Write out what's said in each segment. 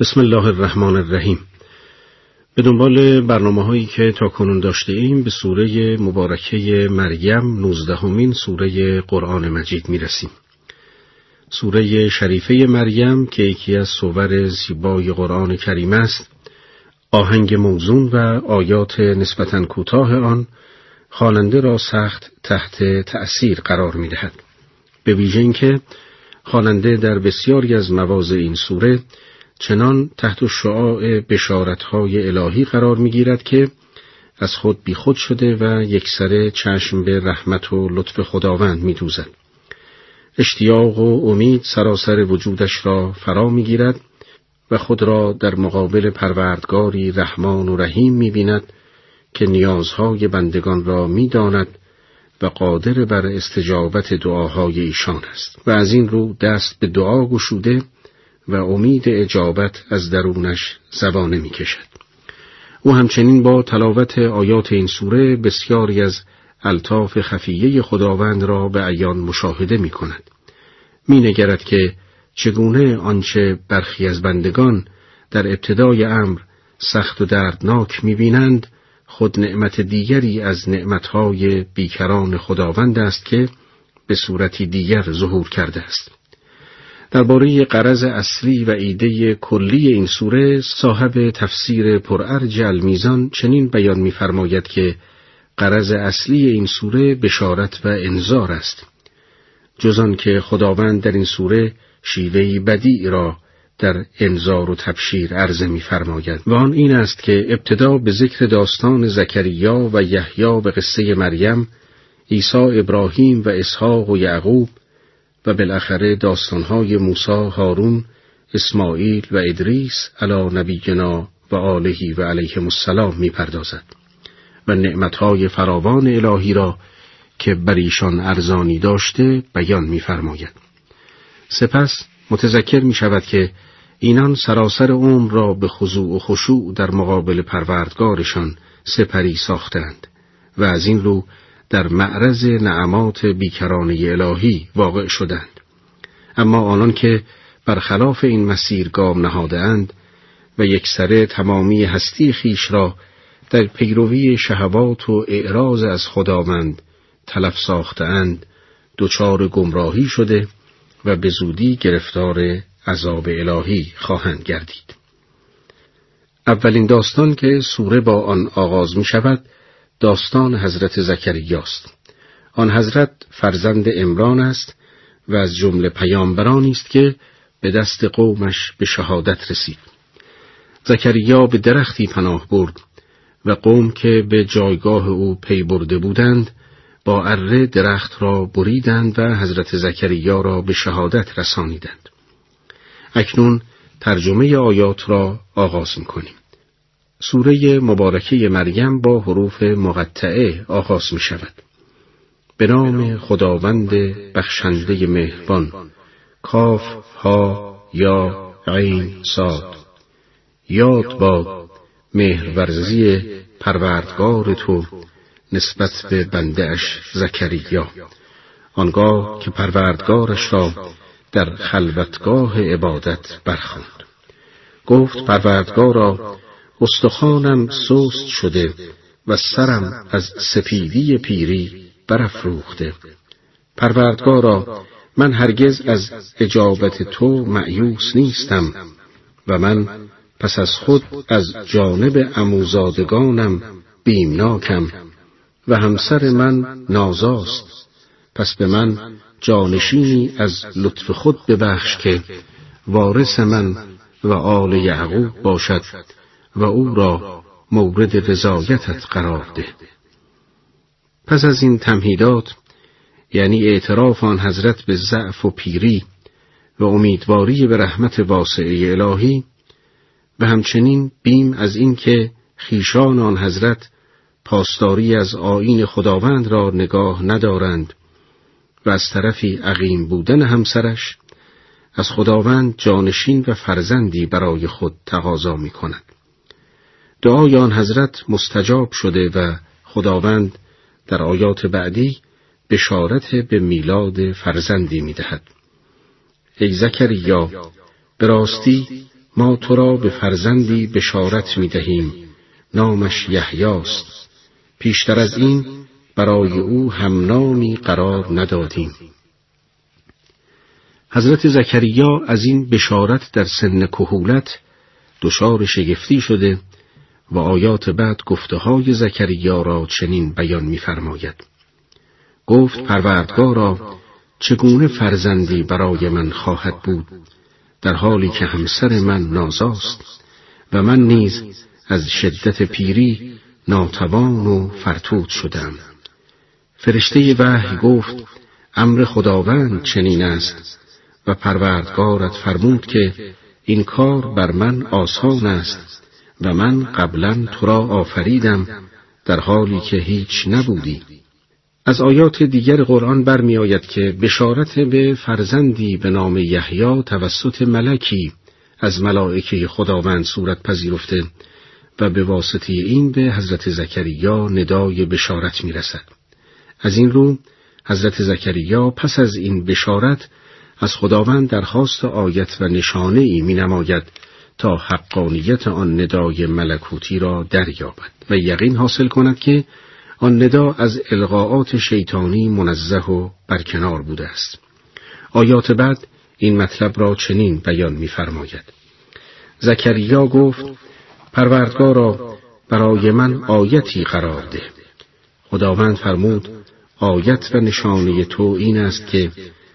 بسم الله الرحمن الرحیم به دنبال برنامه هایی که تا کنون داشته ایم به سوره مبارکه مریم نوزدهمین سوره قرآن مجید می رسیم. سوره شریفه مریم که یکی از صور زیبای قرآن کریم است آهنگ موزون و آیات نسبتا کوتاه آن خواننده را سخت تحت تأثیر قرار می دهد. به ویژه اینکه خواننده در بسیاری از مواضع این سوره چنان تحت شعاع بشارتهای الهی قرار می‌گیرد که از خود بیخود شده و یکسره چشم به رحمت و لطف خداوند میدوزد. اشتیاق و امید سراسر وجودش را فرا می‌گیرد و خود را در مقابل پروردگاری رحمان و رحیم می‌بیند که نیازهای بندگان را می‌داند و قادر بر استجابت دعاهای ایشان است و از این رو دست به دعا گشوده و امید اجابت از درونش زبانه می کشد. او همچنین با تلاوت آیات این سوره بسیاری از الطاف خفیه خداوند را به عیان مشاهده می کند. می نگرد که چگونه آنچه برخی از بندگان در ابتدای امر سخت و دردناک می بینند خود نعمت دیگری از نعمتهای بیکران خداوند است که به صورتی دیگر ظهور کرده است. درباره قرض اصلی و ایده کلی این سوره صاحب تفسیر پرارج المیزان چنین بیان می‌فرماید که قرض اصلی این سوره بشارت و انذار است. جز که خداوند در این سوره شیوهی بدی را در انذار و تبشیر عرضه می‌فرماید و آن این است که ابتدا به ذکر داستان زکریا و یحیی به قصه مریم عیسی ابراهیم و اسحاق و یعقوب و بالاخره داستانهای موسی، هارون، اسماعیل و ادریس علی نبینا و آلهی و علیهم السلام می‌پردازد و نعمتهای فراوان الهی را که بر ایشان ارزانی داشته بیان میفرماید. سپس متذکر می شود که اینان سراسر عمر را به خضوع و خشوع در مقابل پروردگارشان سپری ساختند و از این رو در معرض نعمات بیکرانه الهی واقع شدند. اما آنان که برخلاف این مسیر گام نهادهاند و یکسره تمامی هستی خیش را در پیروی شهوات و اعراض از خداوند تلف ساختهاند دچار گمراهی شده و به زودی گرفتار عذاب الهی خواهند گردید. اولین داستان که سوره با آن آغاز می شود داستان حضرت زکریاست. آن حضرت فرزند امران است و از جمله پیامبرانی است که به دست قومش به شهادت رسید. زکریا به درختی پناه برد و قوم که به جایگاه او پی برده بودند با اره درخت را بریدند و حضرت زکریا را به شهادت رسانیدند. اکنون ترجمه آیات را آغاز می‌کنیم. سوره مبارکه مریم با حروف مقطعه آغاز می شود. به نام خداوند بخشنده مهربان کاف ها یا عین ساد یاد با مهرورزی پروردگار تو نسبت به بندهش زکریا. آنگاه که پروردگارش را در خلوتگاه عبادت برخواند. گفت پروردگارا استخوانم سست شده و سرم از سپیدی پیری برافروخته. پروردگارا من هرگز از اجابت تو معیوس نیستم و من پس از خود از جانب اموزادگانم بیمناکم و همسر من نازاست. پس به من جانشینی از لطف خود ببخش که وارث من و آل یعقوب باشد. و او را مورد رضایتت قرار ده پس از این تمهیدات یعنی اعتراف آن حضرت به ضعف و پیری و امیدواری به رحمت واسعه الهی و همچنین بیم از اینکه خیشان آن حضرت پاسداری از آین خداوند را نگاه ندارند و از طرفی عقیم بودن همسرش از خداوند جانشین و فرزندی برای خود تقاضا می کند. دعای آن حضرت مستجاب شده و خداوند در آیات بعدی بشارت به میلاد فرزندی می دهد. ای زکریا به راستی ما تو را به فرزندی بشارت می دهیم نامش یحیاست. پیشتر از این برای او هم نامی قرار ندادیم. حضرت زکریا از این بشارت در سن کهولت دچار شگفتی شده و آیات بعد گفته های زکریا را چنین بیان می‌فرماید. گفت پروردگارا چگونه فرزندی برای من خواهد بود در حالی که همسر من نازاست و من نیز از شدت پیری ناتوان و فرتود شدم فرشته وحی گفت امر خداوند چنین است و پروردگارت فرمود که این کار بر من آسان است و من قبلا تو را آفریدم در حالی که هیچ نبودی از آیات دیگر قرآن برمیآید که بشارت به فرزندی به نام یحیی توسط ملکی از ملائکه خداوند صورت پذیرفته و به واسطه این به حضرت زکریا ندای بشارت می‌رسد. از این رو حضرت زکریا پس از این بشارت از خداوند درخواست آیت و نشانه ای می نماید تا حقانیت آن ندای ملکوتی را دریابد و یقین حاصل کند که آن ندا از القاعات شیطانی منزه و برکنار بوده است. آیات بعد این مطلب را چنین بیان می‌فرماید. زکریا گفت پروردگارا برای من آیتی قرار ده. خداوند فرمود آیت و نشانه تو این است که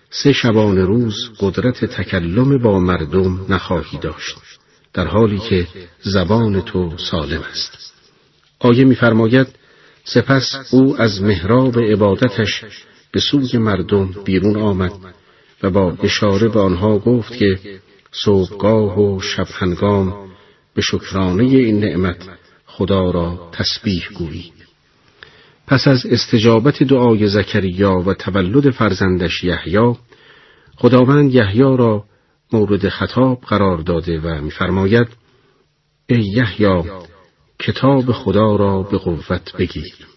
سه شبان روز قدرت تکلم با مردم نخواهی داشت در حالی که زبان تو سالم است آیه می‌فرماید سپس او از محراب عبادتش به سوی مردم بیرون آمد و با اشاره به آنها گفت که صبحگاه و شبهنگام به شکرانه این نعمت خدا را تسبیح گویید. پس از استجابت دعای زکریا و تولد فرزندش یحیی خداوند یحیی را مورد خطاب قرار داده و می‌فرماید ای یحیی کتاب خدا را به قوت بگیر.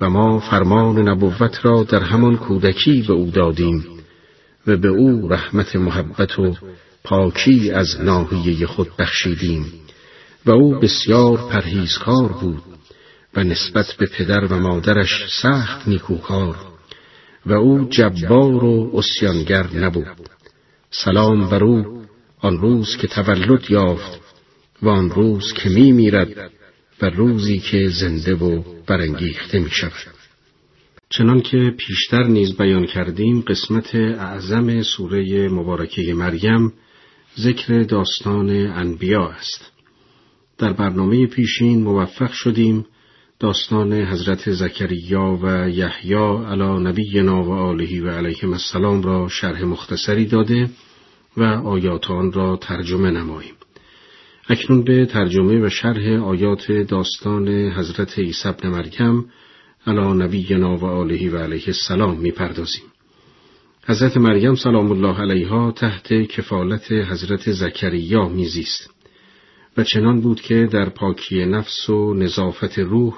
و ما فرمان نبوت را در همان کودکی به او دادیم و به او رحمت محبت و پاکی از ناحیه خود بخشیدیم و او بسیار پرهیزکار بود و نسبت به پدر و مادرش سخت نیکوکار و او جبار و اسیانگر نبود. سلام بر او آن روز که تولد یافت و آن روز که می میرد و روزی که زنده و برانگیخته می شود. چنان که پیشتر نیز بیان کردیم قسمت اعظم سوره مبارکه مریم ذکر داستان انبیا است. در برنامه پیشین موفق شدیم داستان حضرت زکریا و یحیی علی نبینا و آله و علیهم السلام را شرح مختصری داده و آیات آن را ترجمه نماییم. اکنون به ترجمه و شرح آیات داستان حضرت عیسی ابن مریم علی نبینا و آله و علیه السلام می‌پردازیم. حضرت مریم سلام الله علیها تحت کفالت حضرت زکریا میزیست و چنان بود که در پاکی نفس و نظافت روح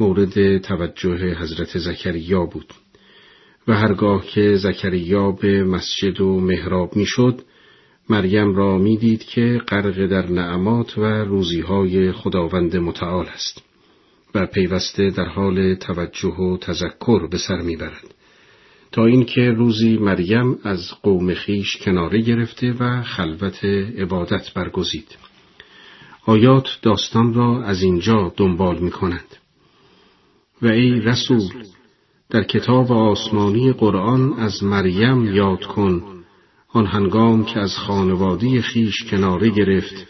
مورد توجه حضرت زکریا بود و هرگاه که زکریا به مسجد و محراب می‌شد مریم را می‌دید که غرق در نعمات و روزیهای خداوند متعال است و پیوسته در حال توجه و تذکر به سر می‌برد تا اینکه روزی مریم از قوم خیش کناره گرفته و خلوت عبادت برگزید آیات داستان را از اینجا دنبال می. و ای رسول در کتاب آسمانی قرآن از مریم یاد کن. آن هنگام که از خانوادی خیش کناره گرفت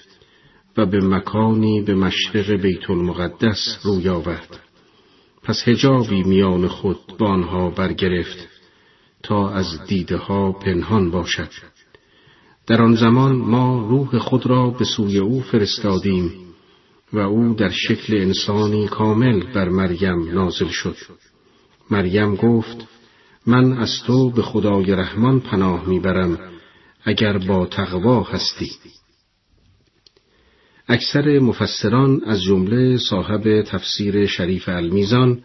و به مکانی به مشرق بیت المقدس روی آورد. پس هجابی میان خود با آنها برگرفت تا از دیده ها پنهان باشد. در آن زمان ما روح خود را به سوی او فرستادیم و او در شکل انسانی کامل بر مریم نازل شد. مریم گفت من از تو به خدای رحمان پناه می‌برم اگر با تقوا هستی. اکثر مفسران از جمله صاحب تفسیر شریف المیزان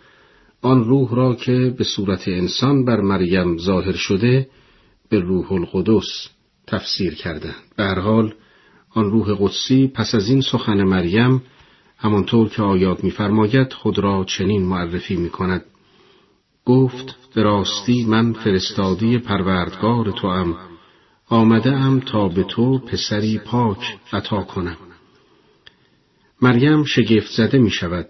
آن روح را که به صورت انسان بر مریم ظاهر شده به روح القدس تفسیر کردند. به هر حال آن روح قدسی پس از این سخن مریم همانطور که آیات می‌فرماید خود را چنین معرفی می کند. گفت به راستی من فرستادی پروردگار تو ام آمده ام تا به تو پسری پاک عطا کنم. مریم شگفت زده می شود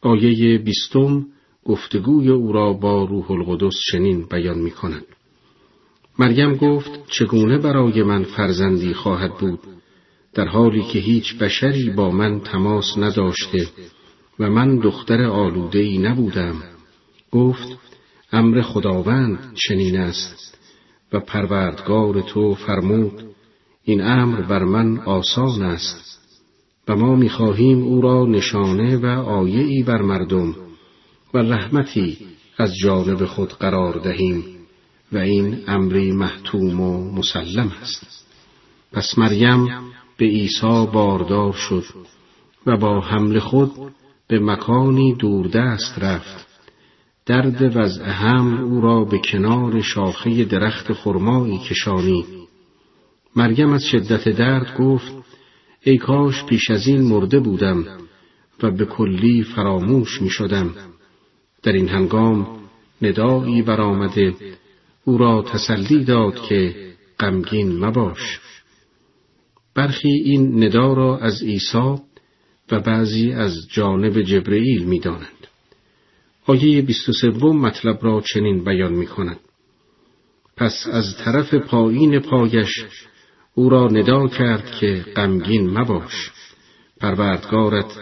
آیه بیستم گفتگوی او را با روح القدس چنین بیان می کند مریم گفت چگونه برای من فرزندی خواهد بود؟ در حالی که هیچ بشری با من تماس نداشته و من دختر آلوده ای نبودم گفت امر خداوند چنین است و پروردگار تو فرمود این امر بر من آسان است و ما می‌خواهیم او را نشانه و آیه بر مردم و رحمتی از جانب خود قرار دهیم و این امری محتوم و مسلم است. پس مریم به عیسی باردار شد و با حمل خود به مکانی دوردست رفت. درد وضع حمل او را به کنار شاخه درخت خرمایی کشانی. مریم از شدت درد گفت ای کاش پیش از این مرده بودم و به کلی فراموش می شدم. در این هنگام ندایی برآمده او را تسلی داد که غمگین مباش. برخی این ندا را از عیسی و بعضی از جانب جبرئیل می دانند. آیه 23 مطلب را چنین بیان می کند. پس از طرف پایین پایش او را ندا کرد که غمگین مباش پروردگارت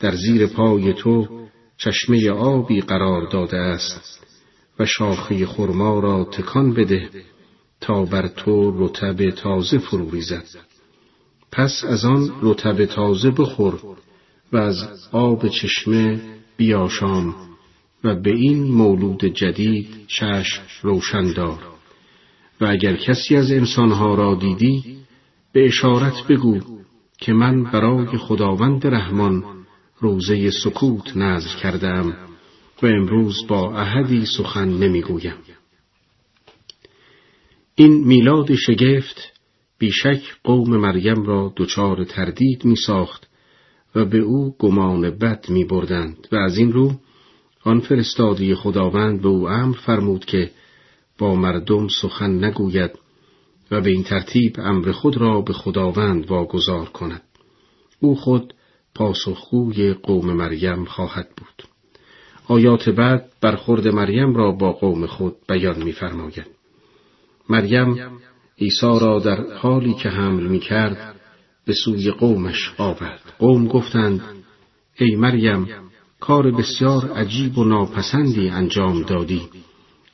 در زیر پای تو چشمه آبی قرار داده است و شاخه خرما را تکان بده تا بر تو رتب تازه فرو ریزد پس از آن رتب تازه بخور و از آب چشمه بیاشام و به این مولود جدید چشم روشن دار و اگر کسی از انسانها را دیدی به اشارت بگو که من برای خداوند رحمان روزه سکوت نظر کردم و امروز با احدی سخن نمی‌گویم. این میلاد شگفت بیشک قوم مریم را دچار تردید می ساخت و به او گمان بد می بردند و از این رو آن فرستادی خداوند به او امر فرمود که با مردم سخن نگوید و به این ترتیب امر خود را به خداوند واگذار کند. او خود پاسخگوی قوم مریم خواهد بود. آیات بعد برخورد مریم را با قوم خود بیان می‌فرماید. مریم عیسی را در حالی که حمل می کرد به سوی قومش آورد. قوم گفتند ای مریم کار بسیار عجیب و ناپسندی انجام دادی.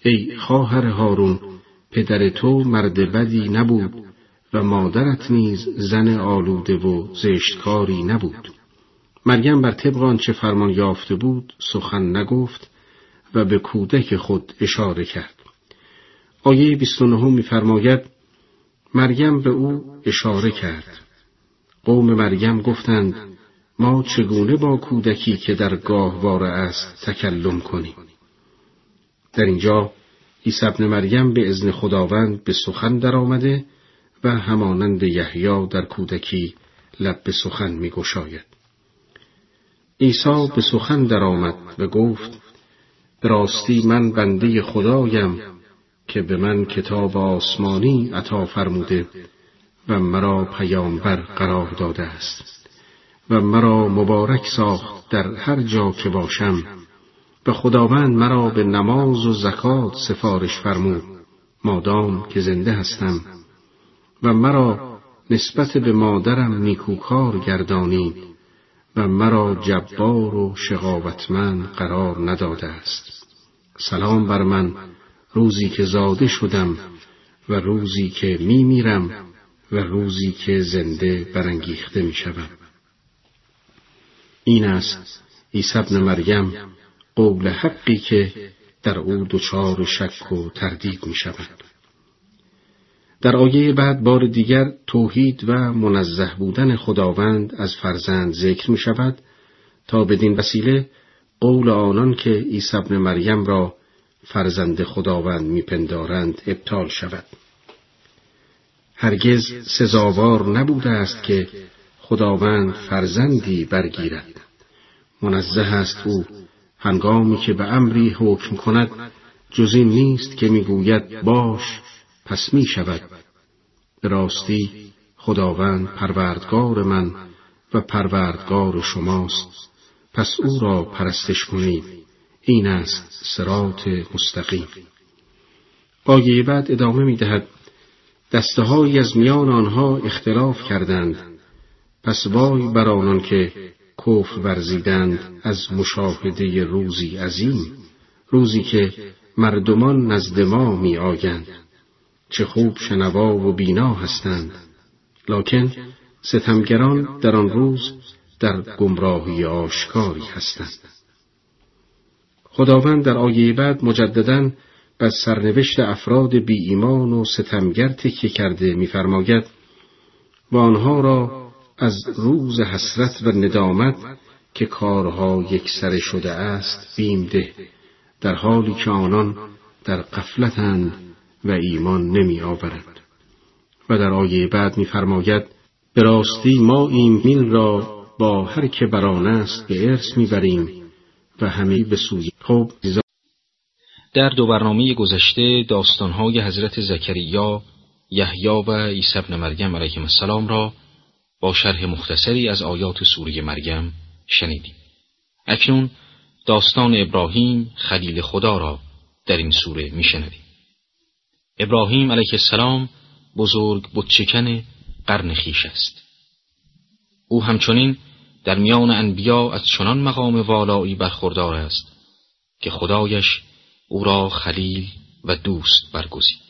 ای خواهر هارون پدر تو مرد بدی نبود و مادرت نیز زن آلوده و زشتکاری نبود. مریم بر طبق چه فرمان یافته بود سخن نگفت و به کودک خود اشاره کرد. آیه 29 میفرماید مریم به او اشاره کرد قوم مریم گفتند ما چگونه با کودکی که در گاهواره است تکلم کنیم در اینجا عیسی ابن مریم به ازن خداوند به سخن درآمده و همانند یحیی در کودکی لب به سخن می گشاید. عیسی به سخن درآمد و گفت راستی من بنده خدایم که به من کتاب آسمانی عطا فرموده و مرا پیامبر قرار داده است و مرا مبارک ساخت در هر جا که باشم و خداوند مرا به نماز و زکات سفارش فرمود مادام که زنده هستم. و مرا نسبت به مادرم نیکوکار گردانید و مرا جبار و شقاوتمند قرار نداده است. سلام بر من. روزی که زاده شدم و روزی که می میرم و روزی که زنده برانگیخته می شدم. این است عیسی ابن مریم قول حقی که در او دچار شک و تردید می شود. در آیه بعد بار دیگر توحید و منزه بودن خداوند از فرزند ذکر می شود تا بدین وسیله قول آنان که عیسی ابن مریم را فرزند خداوند میپندارند ابطال شود. هرگز سزاوار نبوده است که خداوند فرزندی برگیرد. منزه است او هنگامی که به امری حکم کند جز این نیست که می‌گوید باش پس می شود به راستی خداوند پروردگار من و پروردگار شماست پس او را پرستش کنید. این است سرات مستقیم. آیه بعد ادامه می دهد دسته از میان آنها اختلاف کردند. پس وای بر آنان که کفر ورزیدند از مشاهده روزی عظیم روزی که مردمان نزد ما می آگند چه خوب شنوا و بینا هستند. لکن ستمگران در آن روز در گمراهی آشکاری هستند. خداوند در آیه بعد مجددا بر سرنوشت افراد بی ایمان و ستمگر تکیه کرده می‌فرماید و آنها را از روز حسرت و ندامت که کارها یکسره شده است بیم ده در حالی که آنان در قفلتند و ایمان نمی آورند. و در آیه بعد می‌فرماید به راستی ما این را با هر که بران است به ارث می‌بریم و همه به سوی خوب در دو برنامه گذشته داستانهای حضرت زکریا، یحیی و عیسی ابن مریم علیهم السلام را با شرح مختصری از آیات سوره مریم شنیدیم. اکنون داستان ابراهیم خلیل خدا را در این سوره میشنویم. ابراهیم علیه السلام بزرگ بتچکن قرن خیش است. او همچنین در میان انبیا از چنان مقام والایی برخوردار است که خدایش او را خلیل و دوست برگزید.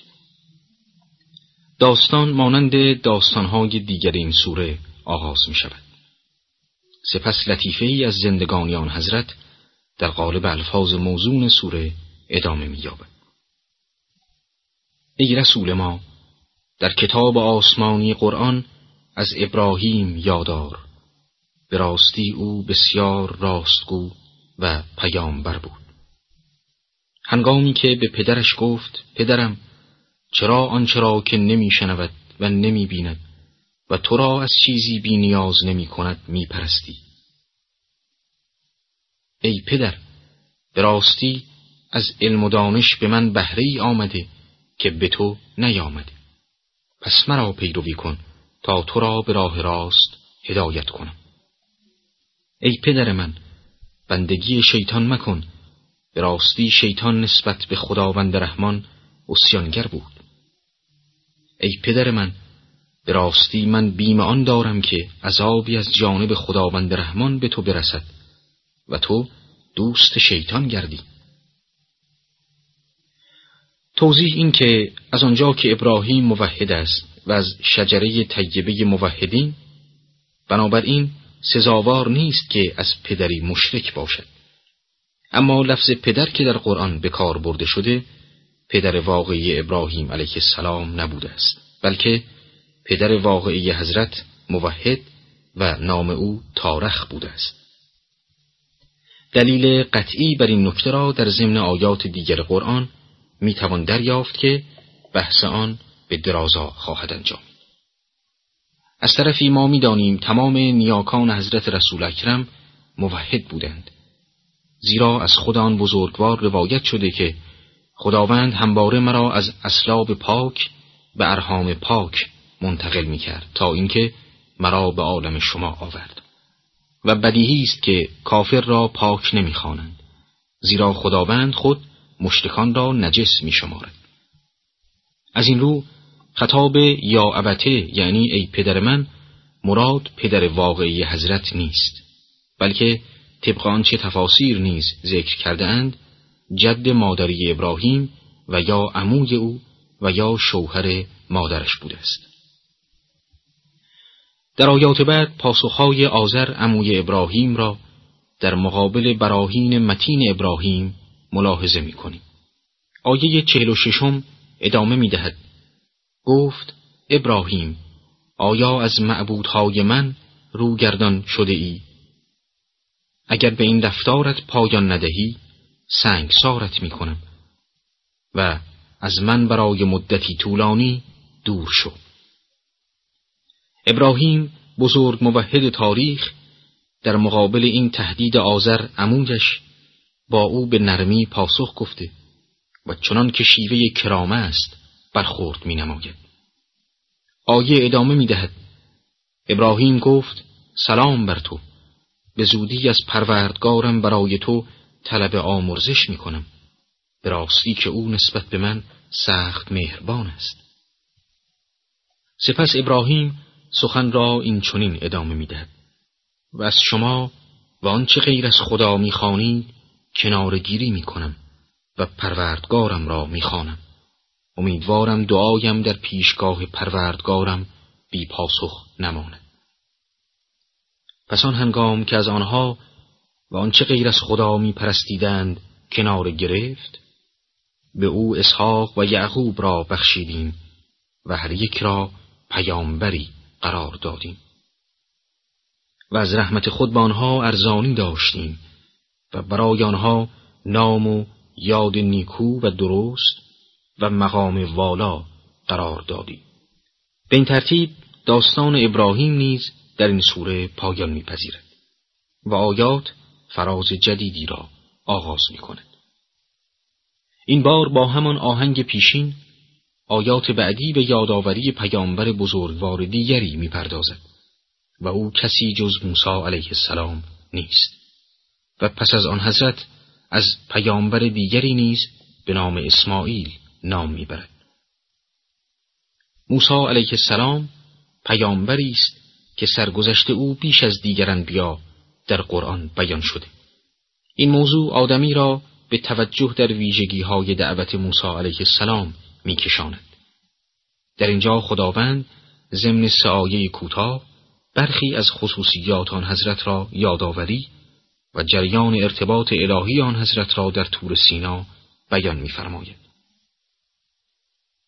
داستان مانند داستانهای دیگر این سوره آغاز می شود. سپس لطیفه ای از زندگانیان حضرت در قالب الفاظ موزون سوره ادامه می یابد. ای رسول ما در کتاب آسمانی قرآن از ابراهیم یادار به راستی او بسیار راستگو و پیامبر بود. هنگامی که به پدرش گفت پدرم چرا آنچه را که نمیشنود و نمی بیند و تو را از چیزی بی نیاز نمی کند می پرستی. ای پدر به راستی از علم و دانش به من بهره آمده که به تو نیامده. پس مرا پیروی کن تا تو را به راه راست هدایت کنم. ای پدر من بندگی شیطان مکن. به راستی شیطان نسبت به خداوند رحمان اسیانگر بود. ای پدر من به راستی من بیم آن دارم که عذابی از جانب خداوند رحمان به تو برسد و تو دوست شیطان گردی. توضیح این که از آنجا که ابراهیم موحد است و از شجره طیبه موحدین بنابراین سزاوار نیست که از پدری مشرک باشد. اما لفظ پدر که در قرآن به کار برده شده پدر واقعی ابراهیم علیه السلام نبوده است بلکه پدر واقعی حضرت موحد و نام او تارخ بوده است. دلیل قطعی بر این نکته را در ضمن آیات دیگر قرآن می‌توان دریافت که بحث آن به درازا خواهد انجامید از طرفی ما می‌دانیم تمام نیاکان حضرت رسول اکرم موحد بودند. زیرا از خود آن بزرگوار روایت شده که خداوند همواره مرا از اسلاب پاک به ارهام پاک منتقل می کرد تا اینکه مرا به عالم شما آورد. و بدیهی است که کافر را پاک نمی‌خوانند. زیرا خداوند خود مشتکان را نجس می شمارد. از این رو خطاب یا ابته یعنی ای پدر من مراد پدر واقعی حضرت نیست بلکه طبق آنچه تفاسیر نیز ذکر کرده اند جد مادری ابراهیم و یا عموی او و یا شوهر مادرش بوده است در آیات بعد پاسخهای آذر عموی ابراهیم را در مقابل براهین متین ابراهیم ملاحظه می کنیم. آیه چهل و ششم ادامه می دهد. گفت ابراهیم آیا از معبودهای من روگردان شده ای؟ اگر به این رفتارت پایان ندهی سنگ سارت می کنم و از من برای مدتی طولانی دور شو ابراهیم بزرگ موحد تاریخ در مقابل این تهدید آذر عمویش با او به نرمی پاسخ گفته و چنان که شیوه کرامه است برخورد می نماید. آیه ادامه می دهد. ابراهیم گفت سلام بر تو. به زودی از پروردگارم برای تو طلب آمرزش می کنم. به راستی که او نسبت به من سخت مهربان است. سپس ابراهیم سخن را این چنین ادامه می‌دهد و از شما و آنچه غیر از خدا می‌خوانید کنارگیری می‌کنم و پروردگارم را می‌خوانم امیدوارم دعایم در پیشگاه پروردگارم بی پاسخ نماند. پس آن هنگام که از آنها و آنچه غیر از خدا می پرستیدند کنار گرفت به او اسحاق و یعقوب را بخشیدیم و هر یک را پیامبری قرار دادیم. و از رحمت خود به آنها ارزانی داشتیم و برای آنها نام و یاد نیکو و درست و مقام والا قرار دادیم به این ترتیب داستان ابراهیم نیز در این سوره پایان میپذیرد و آیات فراز جدیدی را آغاز می کند. این بار با همان آهنگ پیشین آیات بعدی به یادآوری پیامبر بزرگوار دیگری می‌پردازد و او کسی جز موسی علیه السلام نیست و پس از آن حضرت از پیامبر دیگری نیز به نام اسماعیل نام می‌برد. موسی علیه السلام پیامبری است که سرگذشت او بیش از دیگر انبیا در قرآن بیان شده. این موضوع آدمی را به توجه در ویژگی های دعوت موسی علیه السلام میکشاند. در اینجا خداوند ضمن سعایه کوتاه برخی از خصوصیات آن حضرت را یادآوری و جریان ارتباط الهی آن حضرت را در تور سینا بیان می‌فرماید.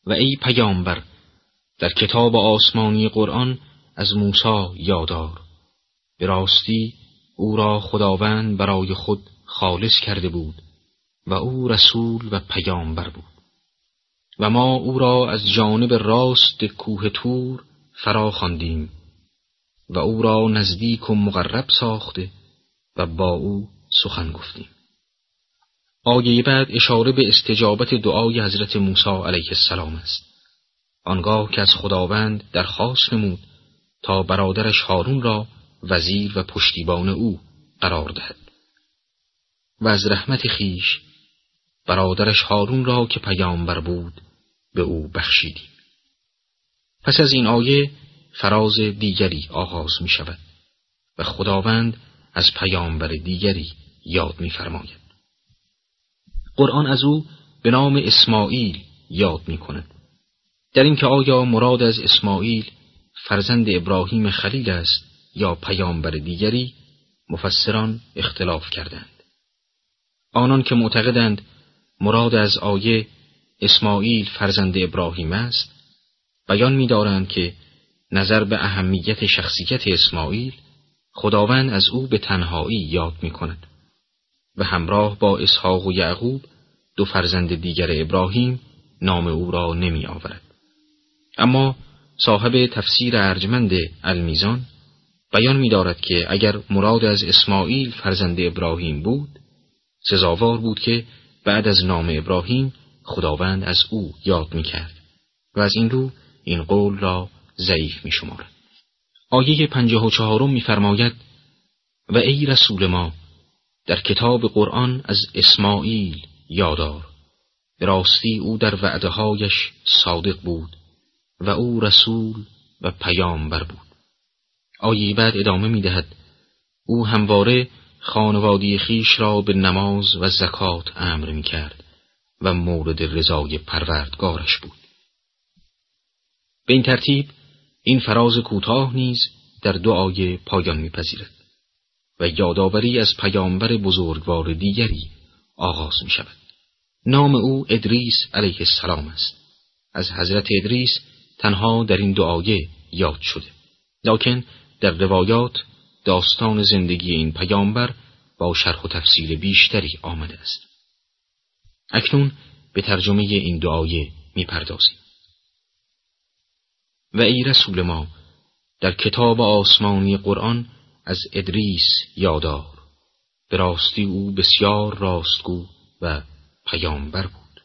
و ای پیامبر در کتاب آسمانی قرآن از موسی یادار به راستی او را خداوند برای خود خالص کرده بود و او رسول و پیامبر بود. و ما او را از جانب راست کوه تور فرا خواندیم و او را نزدیک و مقرب ساخته و با او سخن گفتیم. آیه بعد اشاره به استجابت دعای حضرت موسی علیه السلام است. آنگاه که از خداوند درخواست نمود تا برادرش هارون را وزیر و پشتیبان او قرار دهد. و از رحمت خیش برادرش هارون را که پیامبر بود به او بخشیدیم. پس از این آیه فراز دیگری آغاز می شود و خداوند از پیامبر دیگری یاد می فرماید. قرآن از او به نام اسماعیل یاد می کند. در اینکه آیا مراد از اسماعیل فرزند ابراهیم خلیل است یا پیامبر دیگری مفسران اختلاف کردند. آنان که معتقدند مراد از آیه اسماعیل فرزند ابراهیم است بیان می‌دارند که نظر به اهمیت شخصیت اسماعیل خداوند از او به تنهایی یاد می کند و همراه با اسحاق و یعقوب دو فرزند دیگر ابراهیم نام او را نمی آورد. اما صاحب تفسیر ارجمند المیزان بیان می دارد که اگر مراد از اسماعیل فرزند ابراهیم بود سزاوار بود که بعد از نام ابراهیم خداوند از او یاد می کرد و از این رو این قول را ضعیف می شمارد. آیه پنجاه و چهارم می فرماید و ای رسول ما در کتاب قرآن از اسماعیل یادار به راستی او در وعدههایش صادق بود و او رسول و پیامبر بود. آیه بعد ادامه می دهد او همواره خانوادی خیش را به نماز و زکات امر می کرد و مورد رضای پروردگارش بود. به این ترتیب این فراز کوتاه نیز در آیه پایان میپذیرد. و یادآوری از پیامبر بزرگوار دیگری آغاز می شود. نام او ادریس علیه السلام است. از حضرت ادریس تنها در این دو آیه یاد شده. لکن در روایات داستان زندگی این پیامبر با شرح و تفصیل بیشتری آمده است. اکنون به ترجمه این دعایه می‌پردازیم. و ای رسول ما در کتاب آسمانی قرآن از ادریس یادار به راستی او بسیار راستگو و پیامبر بود.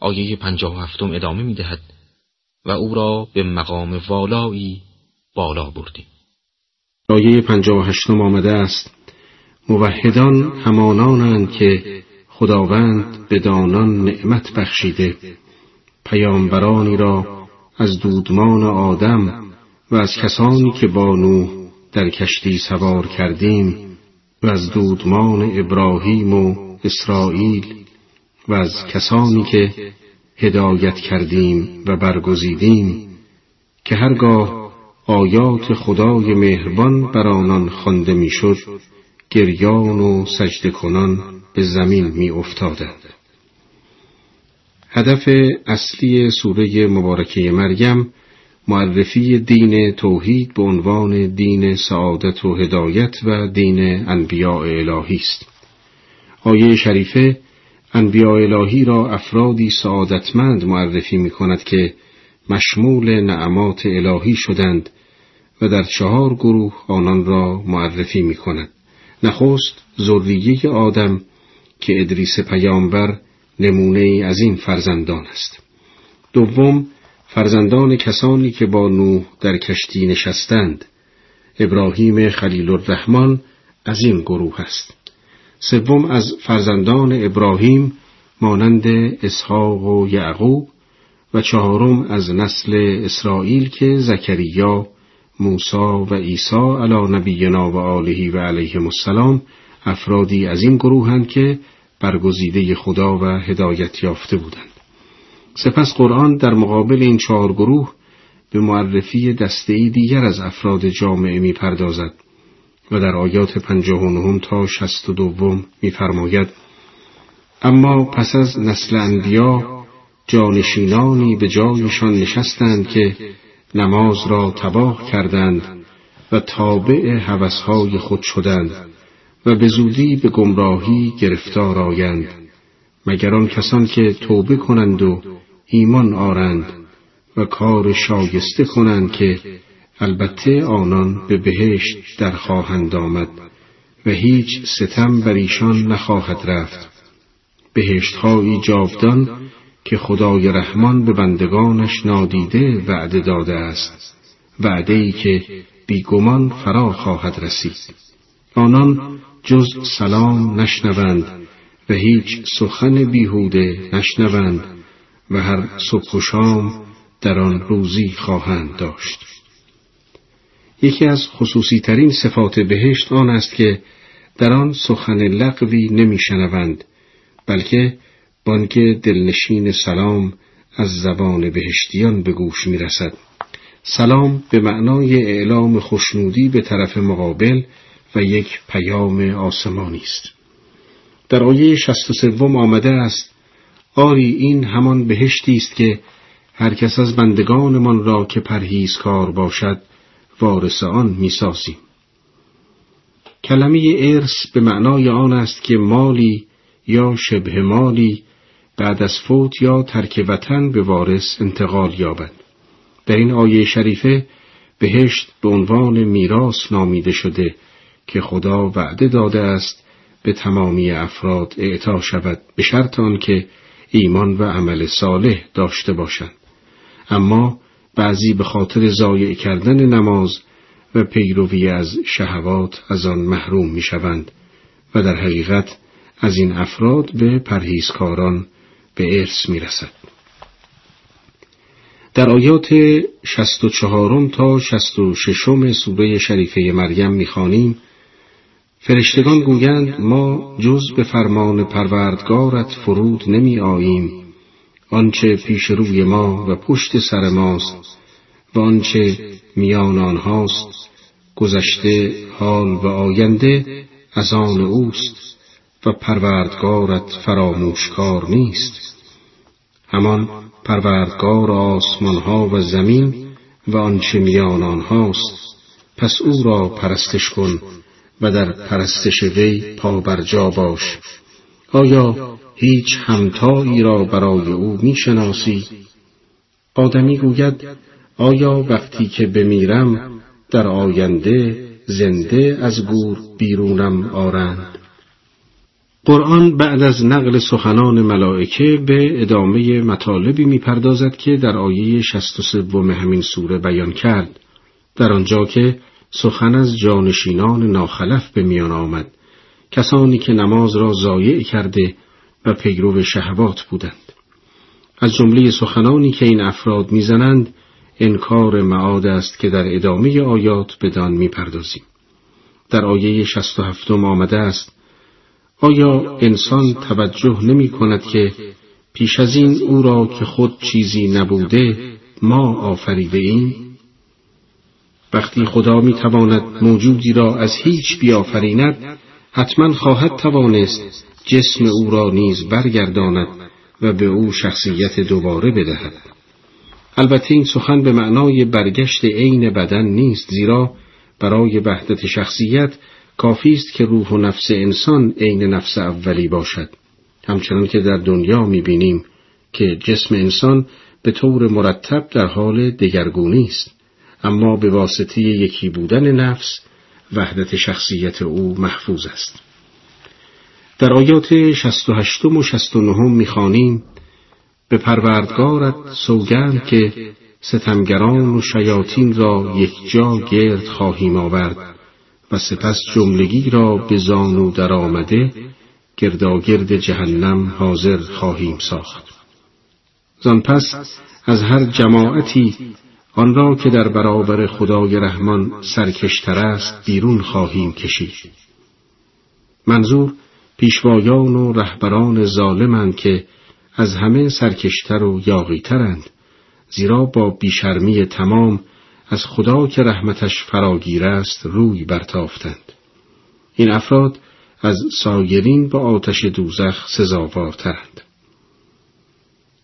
آیه پنجاه هفتم ادامه می دهد و او را به مقام والایی بالا بردیم. آیه پنجاه هشتم آمده است موحدان همانانند که خداوند به دانان نعمت بخشیده پیامبرانی را از دودمان آدم و از کسانی که با نوح در کشتی سوار کردیم و از دودمان ابراهیم و اسرائیل و از کسانی که هدایت کردیم و برگزیدیم که هرگاه آیات خدای مهربان بر آنان خوانده می‌شد گریان و سجده کنان به زمین می افتادند. هدف اصلی سوره مبارکه مریم معرفی دین توحید به عنوان دین سعادت و هدایت و دین انبیاء الهی است. آیه شریفه انبیاء الهی را افرادی سعادتمند معرفی می کند که مشمول نعمات الهی شدند و در چهار گروه آنان را معرفی می کند. نخست ذریه آدم که ادریس پیامبر نمونه از این فرزندان است. دوم فرزندان کسانی که با نوح در کشتی نشستند ابراهیم خلیل الرحمن از این گروه است. سوم از فرزندان ابراهیم مانند اسحاق و یعقوب و چهارم از نسل اسرائیل که زکریا موسا و عیسی علی نبینا و آلهی و علیهم السلام افرادی از این گروهند که برگزیده خدا و هدایت یافته بودند. سپس قرآن در مقابل این چهار گروه به معرفی دستهای دیگر از افراد جامعه می پردازد و در آیات پنجاه و تا شست و دوم میفرماید اما پس از نسل انبیا جانشینانی به جایشان نشستند که نماز را تباه کردند و تابع هوسهای خود شدند و به زودی به گمراهی گرفتار آیند مگر آن کسان که توبه کنند و ایمان آرند و کار شایسته کنند که البته آنان به بهشت در خواهند آمد و هیچ ستم بر ایشان نخواهد رفت. بهشتهایی جاودان که خدای رحمان به بندگانش نادیده وعده داده است وعده ای که بیگمان فرا خواهد رسید. آنان جز سلام نشنوند و هیچ سخن بیهوده نشنوند. و هر صبح و شام در آن روزی خواهند داشت یکی از خصوصی ترین صفات بهشت آن است که در آن سخن لغوی نمیشنوند بلکه بانک دلنشین سلام از زبان بهشتیان به گوش می رسد. سلام به معنای اعلام خوشنودی به طرف مقابل و یک پیام آسمانی است. در آیه شست و سوم آمده است آری این همان بهشتی است که هر کس از بندگانمان را که پرهیزکار باشد وارث آن می‌سازیم. کلمه ارث به معنای آن است که مالی یا شبه مالی بعد از فوت یا ترک وطن به وارث انتقال یابد. در این آیه شریفه بهشت به عنوان میراث نامیده شده که خدا وعده داده است به تمامی افراد اعطا شود به شرط آنکه ایمان و عمل صالح داشته باشند اما بعضی به خاطر ضایع کردن نماز و پیروی از شهوات از آن محروم می شوند و در حقیقت از این افراد به پرهیزکاران به ارث می رسد. در آیات شست و چهارم تا شست و ششم سوره شریفه مریم می‌خوانیم فرشتگان گویند ما جز به فرمان پروردگارت فرود نمی آییم آنچه پیش روی ما و پشت سر ماست و آنچه میان آنهاست گذشته حال و آینده از آن اوست و پروردگارت فراموشکار نیست. همان پروردگار آسمانها و زمین و آنچه میان آنهاست پس او را پرستش کن و در پرستش وی جا باش. آیا هیچ همتایی را برای او می‌شناسی؟ آدمی گوید آیا وقتی که بمیرم در آینده زنده از گور بیرونم آرند؟ قرآن بعد از نقل سخنان ملائکه به ادامه مطالبی می‌پردازد که در آیه 63 همین سوره بیان کرد. در آنجا که سخن از جانشینان ناخلف به میان آمد. کسانی که نماز را ضایع کرده و پیرو شهوات بودند. از جمله سخنانی که این افراد می‌زنند انکار معاد است که در ادامه آیات بدان می‌پردازیم. در آیه 67 آمده است آیا انسان توجه نمی کند که پیش از این او را که خود چیزی نبوده ما آفریده ایم؟ وقتی خدا می تواند موجودی را از هیچ بیافریند حتما خواهد توانست جسم او را نیز برگرداند و به او شخصیت دوباره بدهد. البته این سخن به معنای برگشت عین بدن نیست زیرا برای وحدت شخصیت کافی است که روح و نفس انسان عین نفس اولی باشد. همچنان که در دنیا می‌بینیم که جسم انسان به طور مرتب در حال دگرگونی است. اما به واسطه یکی بودن نفس وحدت شخصیت او محفوظ است. در آیات 68 و 69 می‌خوانیم به پروردگارت سوگند که ستمگران و شیاطین را یک جا گرد خواهیم آورد و سپس جملگی را به زانو در آمده گرداگرد جهنم حاضر خواهیم ساخت. زان پس از هر جماعتی آن را که در برابر خدای رحمان سرکشتر است بیرون خواهیم کشید. منظور پیشوایان و رهبران ظالمند که از همه سرکشتر و یاغیترند زیرا با بیشرمی تمام از خدا که رحمتش فراگیر است روی برتافتند. این افراد از سایرین با آتش دوزخ سزاوارترند.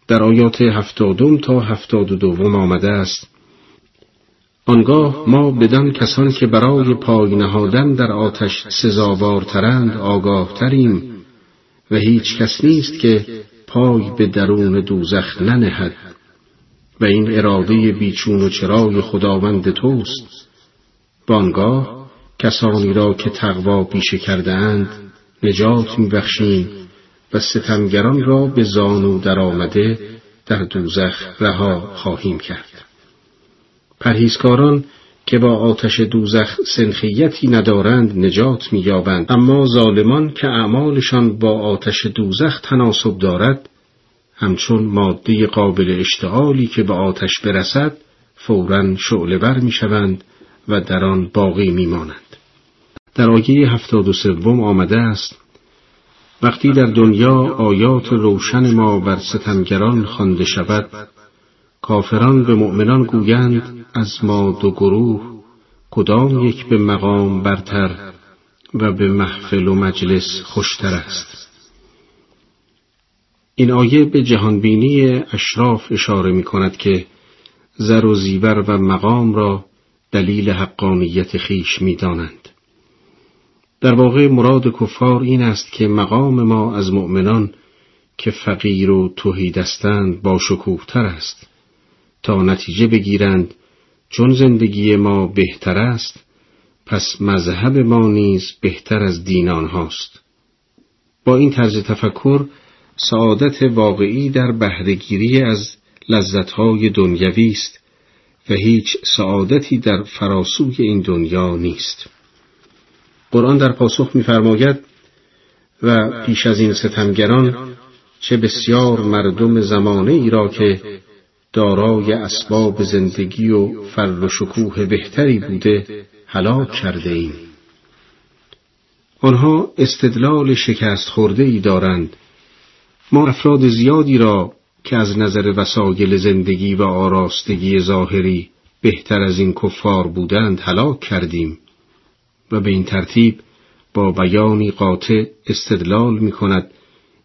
در آیات هفتادم تا هفتاد و دوم آمده است آنگاه ما بدان کسان که برای پای نهادن در آتش سزاوارترند آگاه تریم و هیچ کس نیست که پای به درون دوزخ ننهد و این اراده بیچون و چرای خداوند توست. بانگاه کسانی را که تقوا پیشه کرده اند نجات میبخشیم و ستمگران را به زانو درآمده در دوزخ رها خواهیم کرد. پرهیزکاران که با آتش دوزخ سنخیتی ندارند نجات مییابند. اما ظالمان که اعمالشان با آتش دوزخ تناسب دارد همچون ماده قابل اشتعالی که به آتش برسد فورا شعله بر می‌شوند و در آن باقی میمانند. در آیه هفتاد و سوم آمده است وقتی در دنیا آیات روشن ما بر ستمگران خوانده شود کافران به مؤمنان گویند از ما دو گروه کدام یک به مقام برتر و به محفل و مجلس خوشتر است این آیه به جهانبینی اشراف اشاره می کند که زر و زیور و مقام را دلیل حقانیت خیش می دانند. در واقع مراد کفار این است که مقام ما از مؤمنان که فقیر و توحیدستند با شکوهتر است تا نتیجه بگیرند چون زندگی ما بهتر است پس مذهب ما نیز بهتر از دینان هاست. با این طرز تفکر سعادت واقعی در بهرهگیری از لذتهای دنیوی است و هیچ سعادتی در فراسوی این دنیا نیست قرآن در پاسخ می‌فرماید و پیش از این ستمگران چه بسیار مردم زمانه ای را که دارای اسباب زندگی و فر و شکوه بهتری بوده هلاک کرده ایم. آنها استدلال شکست خورده ای دارند ما افراد زیادی را که از نظر وسایل زندگی و آراستگی ظاهری بهتر از این کفار بودند هلاک کردیم و به این ترتیب با بیانی قاطع استدلال می کند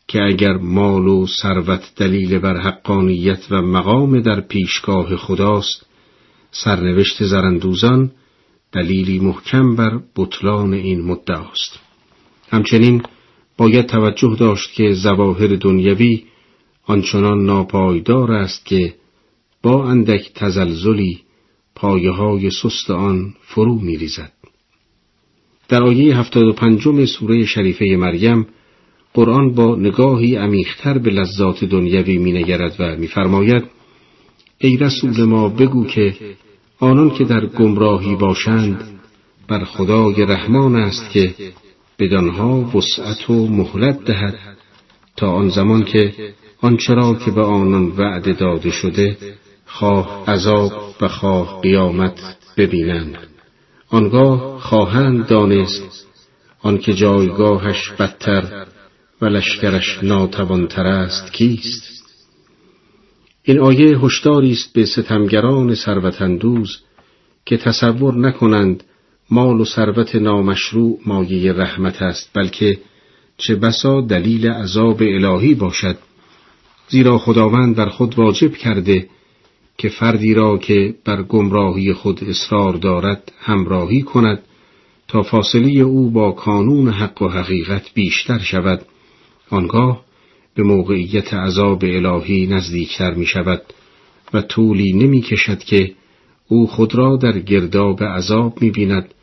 که اگر مال و ثروت دلیل بر حقانیت و مقام در پیشگاه خداست سرنوشت زرندوزان دلیلی محکم بر بطلان این مدعاست همچنین باید توجه داشت که زواهر دنیوی آنچنان ناپایدار است که با اندک تزلزلی پایه های سست آن فرو می ریزد. در آیه هفتاد و پنجم سوره شریفه مریم قرآن با نگاهی عمیقتر به لذات دنیوی مینگرد و میفرماید ای رسول ما بگو که آنان که در گمراهی باشند بر خدای رحمان است که بدانها وسعت و مهلت دهد تا آن زمان که آنچرا که به آنان وعده داده شده خواه عذاب و خواه قیامت ببینند. آنگاه خواهند دانست آنکه جایگاهش بدتر و لشکرش ناتوانتر است کیست؟ این آیه هشداری است به ستمگران ثروتاندوز که تصور نکنند مال و ثروت نامشروع مایه رحمت است بلکه چه بسا دلیل عذاب الهی باشد. زیرا خداوند بر خود واجب کرده که فردی را که بر گمراهی خود اصرار دارد همراهی کند تا فاصله او با کانون حق و حقیقت بیشتر شود. آنگاه به موقعیت عذاب الهی نزدیکتر می شود و طولی نمی کشد که او خود را در گرداب عذاب می بیند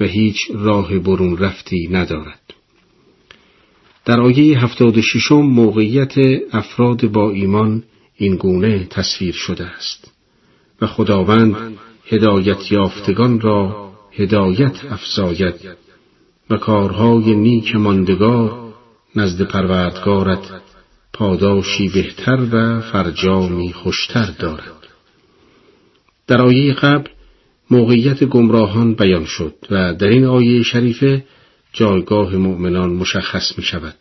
و هیچ راه برون رفتی ندارد. در آیه هفتاد ششم موقعیت افراد با ایمان این گونه تصویر شده است و خداوند هدایت یافتگان را هدایت افزاید و کارهای نیک ماندگار نزد پروردگارت پاداشی بهتر و فرجامی خوشتر دارد در آیه قبل موقعیت گمراهان بیان شد و در این آیه شریفه جایگاه مؤمنان مشخص می شود.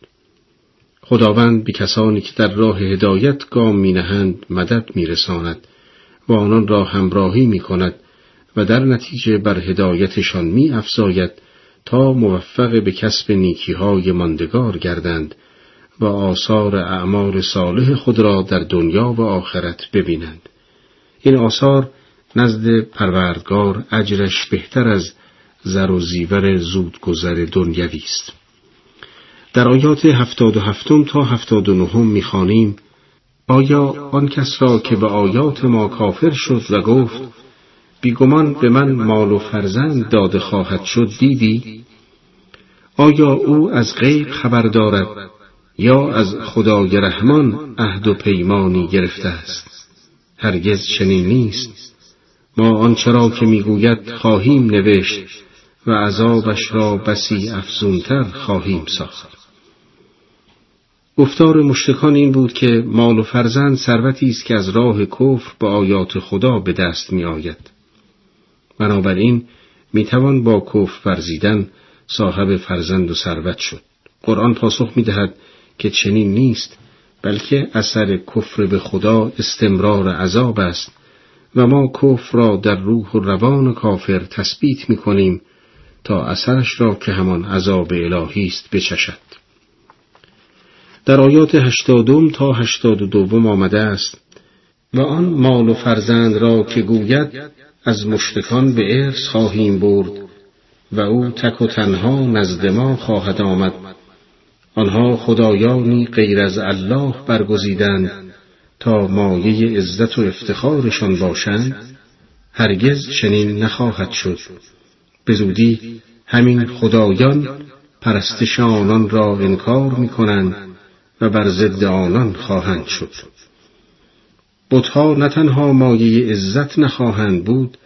خداوند به کسانی که در راه هدایت گام می نهند مدد می رساند و آنان را همراهی می کند و در نتیجه بر هدایتشان می افزاید تا موفق به کسب نیکی های ماندگار گردند و آثار اعمال صالح خود را در دنیا و آخرت ببینند. این آثار نزد پروردگار اجرش بهتر از زر و زیور زودگذر دنیوی است. در آیات هفتاد و هفتم تا هفتاد و نهم می‌خوانیم آیا آن کس را که به آیات ما کافر شد و گفت بیگمان به من مال و فرزند داده خواهد شد دیدی؟ آیا او از غیب خبر دارد یا از خدای رحمان عهد و پیمانی گرفته است هرگز چنین نیست ما آنچه را که می‌گوید خواهیم نوشت و عذابش را بسی افزونتر خواهیم ساخت گفتار مشتکان این بود که مال و فرزند ثروتی است که از راه کفر به آیات خدا به دست می آید. بنابراین می توان با کفر ورزیدن صاحب فرزند و ثروت شد. قرآن پاسخ می دهد که چنین نیست بلکه اثر کفر به خدا استمرار عذاب است و ما کفر را در روح و روان کافر تثبیت می کنیم تا اثرش را که همان عذاب الهی است بچشد در آیات هشتادم تا هشتاد و دوم آمده است و آن مال و فرزند را که گوید از مشتکان به ارث خواهیم برد و او تک و تنها نزد ما خواهد آمد. آنها خدایانی غیر از الله برگزیدند تا مایه عزت و افتخارشان باشند. هرگز چنین نخواهد شد. به زودی همین خدایان پرستش آنان را انکار می کنند و بر ضد آنان خواهند شد. بتها نه تنها مایه عزت نخواهند بود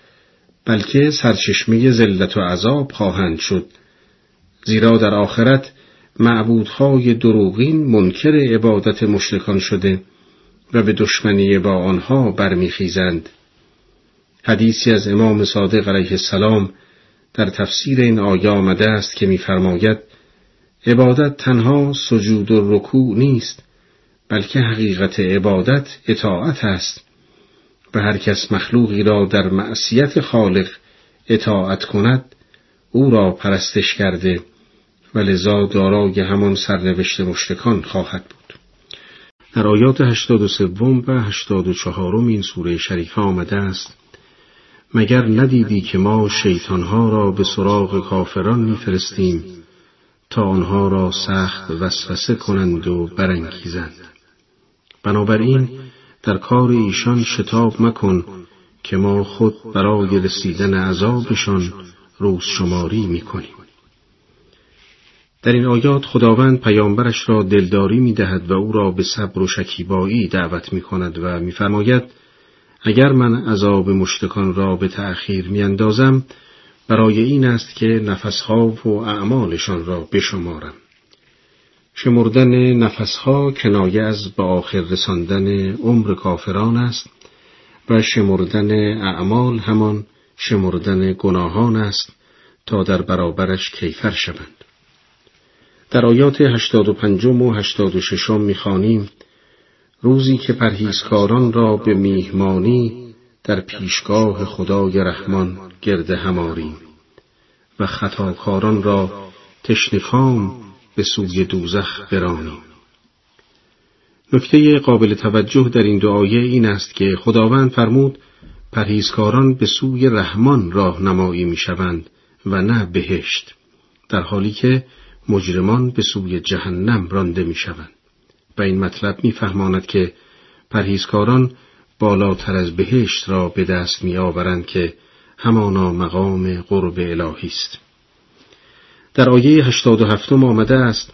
بلکه سرچشمه ذلت و عذاب خواهند شد. زیرا در آخرت معبودهای دروغین منکر عبادت مشرکان شده و به دشمنی با آنها برمیخیزند. حدیثی از امام صادق علیه السلام در تفسیر این آیه آمده است که میفرماید عبادت تنها سجود و رکوع نیست بلکه حقیقت عبادت اطاعت است. و هر کس مخلوقی را در معصیت خالق اطاعت کند او را پرستش کرده و لذا دارای همان سرنوشت مشتکان خواهد بود. در آیات هشتاد و سوم و هشتاد و چهارم این سوره شریفه آمده است مگر ندیدی که ما شیطانها را به سراغ کافران میفرستیم تا آنها را سخت وسوسه کنند و برانگیزند؟ بنابراین در کار ایشان شتاب مکن که ما خود برای رسیدن عذابشان روز شماری می‌کنیم در این آیات خداوند پیامبرش را دلداری می دهد و او را به صبر و شکیبایی دعوت می کند و میفرماید اگر من عذاب مشتکان را به تأخیر می اندازم برای این است که نفسها و اعمالشان را بشمارم. شمردن نفسها کنایه از به آخر رساندن عمر کافران است و شمردن اعمال همان شمردن گناهان است تا در برابرش کیفر شوند. در آیات 85 و 86 می‌خوانیم روزی که پرهیزکاران را به میهمانی در پیشگاه خدای رحمان گرد هماریم و خطاکاران را تشنکام به سوی دوزخ برانیم. نکته قابل توجه در این دعایه این است که خداوند فرمود پرهیزکاران به سوی رحمان راهنمایی می‌شوند و نه بهشت در حالی که مجرمان به سوی جهنم رانده می‌شوند و این مطلب میفهماند که پرهیزکاران بالاتر از بهشت را به دست میآورند که همانا مقام قرب الهی است در آیه 87 آمده است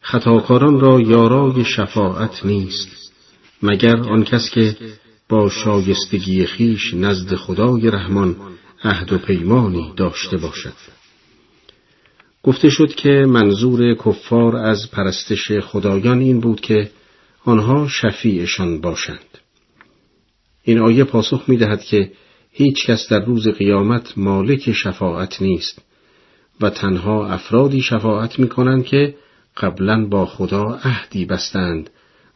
خطاکاران را یارای شفاعت نیست مگر آن کس که با شایستگی خیش نزد خدای رحمان عهد و پیمانی داشته باشد. گفته شد که منظور کفار از پرستش خدایان این بود که آنها شفیعشان باشند. این آیه پاسخ می دهد که هیچ کس در روز قیامت مالک شفاعت نیست. و تنها افرادی شفاعت می کنند که قبلا با خدا عهدی بستند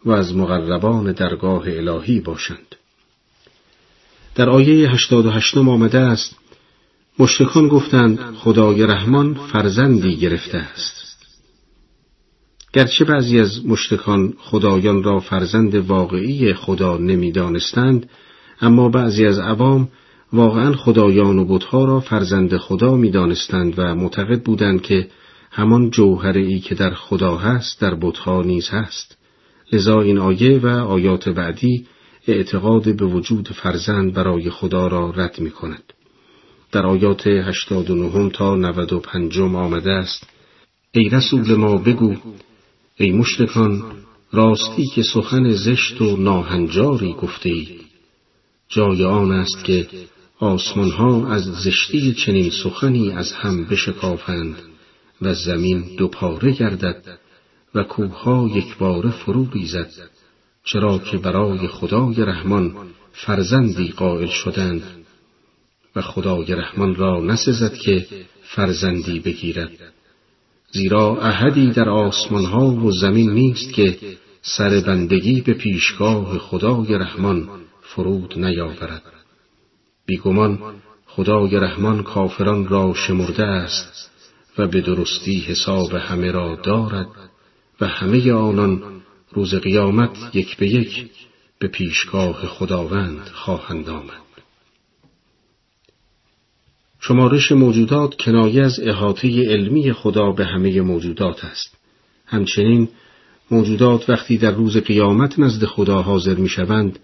و از مقربان درگاه الهی باشند. در آیه 88 آمده است مشتکان گفتند خدای رحمان فرزندی گرفته است. گرچه بعضی از مشتکان خدایان را فرزند واقعی خدا نمی‌دانستند اما بعضی از عوام واقعا خدایان و بتها را فرزند خدا می‌دانستند و معتقد بودند که همان جوهره ای که در خدا هست در بتها نیز هست لذا این آیه و آیات بعدی اعتقاد به وجود فرزند برای خدا را رد می کند. در آیات 89 تا 95 آمده است ای رسول ما بگو ای مشتکان راستی که سخن زشت و ناهنجاری گفته ای جای آن است که آسمان ها از زشتی چنین سخنی از هم بشکافند و زمین دو پاره گردد و کوهها یک باره فرو ریزد چرا که برای خدای رحمان فرزندی قائل شدند و خدای رحمان را نسزد که فرزندی بگیرد. زیرا احدی در آسمان ها و زمین نیست که سر بندگی به پیشگاه خدای رحمان فرود نیاورد. بیگمان خدای رحمان کافران را شمرده است و به درستی حساب همه را دارد و همه آنان روز قیامت یک به یک به پیشگاه خداوند خواهند آمد. شمارش موجودات کنایه از احاطه علمی خدا به همه موجودات است. همچنین موجودات وقتی در روز قیامت نزد خدا حاضر می شوند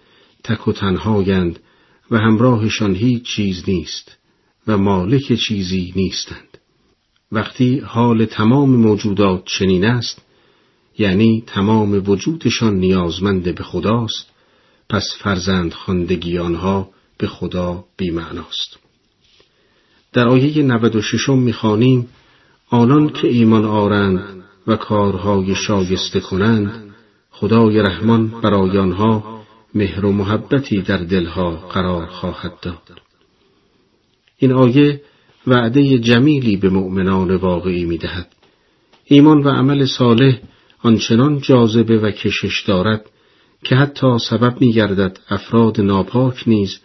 تک و تنهایند و همراهشان هیچ چیز نیست و مالک چیزی نیستند. وقتی حال تمام موجودات چنین است یعنی تمام وجودشان نیازمند به خداست پس فرزند خاندگی آنها به خدا بیمعناست. در آیه 96 می‌خوانیم آنان که ایمان آرند و کارهای شایسته کنند خدای رحمان برای آنها مهر و محبتی در دلها قرار خواهد داد. این آیه وعده جمیلی به مؤمنان واقعی می دهد. ایمان و عمل صالح آنچنان جاذبه و کشش دارد که حتی سبب می گردد افراد ناپاک نیز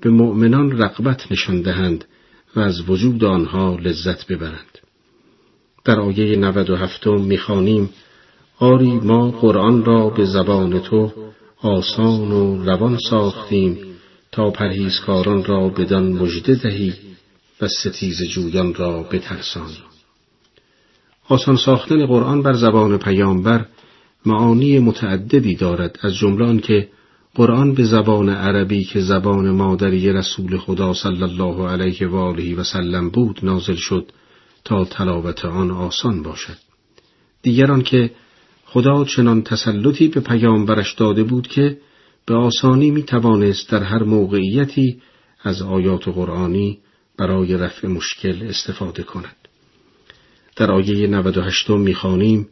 به مؤمنان رقبت نشان دهند و از وجود آنها لذت ببرند. در آیه 97 می‌خوانیم آری ما قرآن را به زبان تو آسان و روان ساختیم تا پرهیزکاران را بدان مژده دهی و ستیز جویان را بترسانی. آسان ساختن قرآن بر زبان پیامبر معانی متعددی دارد از جمله که قرآن به زبان عربی که زبان مادری رسول خدا صلی الله علیه و آله و سلم بود نازل شد تا تلاوت آن آسان باشد. دیگران که خدا چنان تسلطی به پیامبرش داده بود که به آسانی می توانست در هر موقعیتی از آیات قرآنی برای رفع مشکل استفاده کند. در آیه 98 می‌خوانیم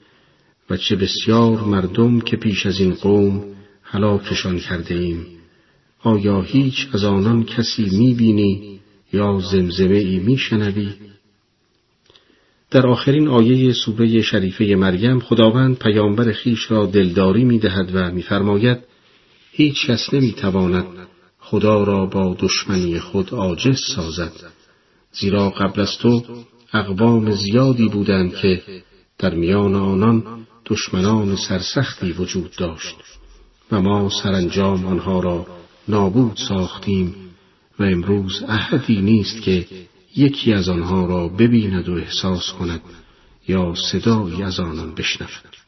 و چه بسیار مردم که پیش از این قوم هلاکشان کرده ایم آیا هیچ از آنان کسی می‌بینی یا زمزمه ای میشنوی در آخرین آیه سوره شریفه مریم خداوند پیامبر خیش را دلداری می‌دهد و میفرماید هیچ کس نمی‌تواند خدا را با دشمنی خود عاجز سازد. زیرا قبل از تو اقوام زیادی بودند که در میان آنان دشمنان سرسختی وجود داشت و ما سرانجام آنها را نابود ساختیم و امروز احدی نیست که یکی از آنها را ببیند و احساس کند یا صدایی از آنان بشنود.